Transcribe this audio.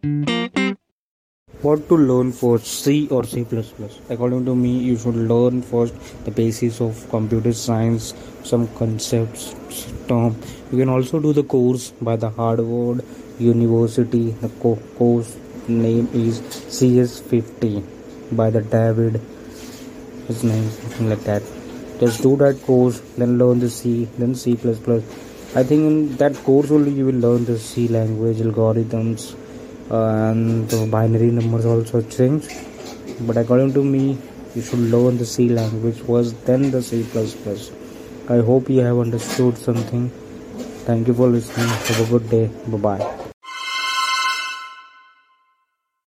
What to learn first, C or C++? According to me, you should learn first the basis of computer science, some concepts, term. You can also do the course by the Harvard University. The co- course name is CS50 by the David. His name something like that. Just do that course, then learn the C, then C++. I think in that course only you will learn the C language, algorithms, and the binary numbers also change but according to me you should learn the c language first then the c++ i hope you have understood something. Thank you for listening. Have a good day. Bye bye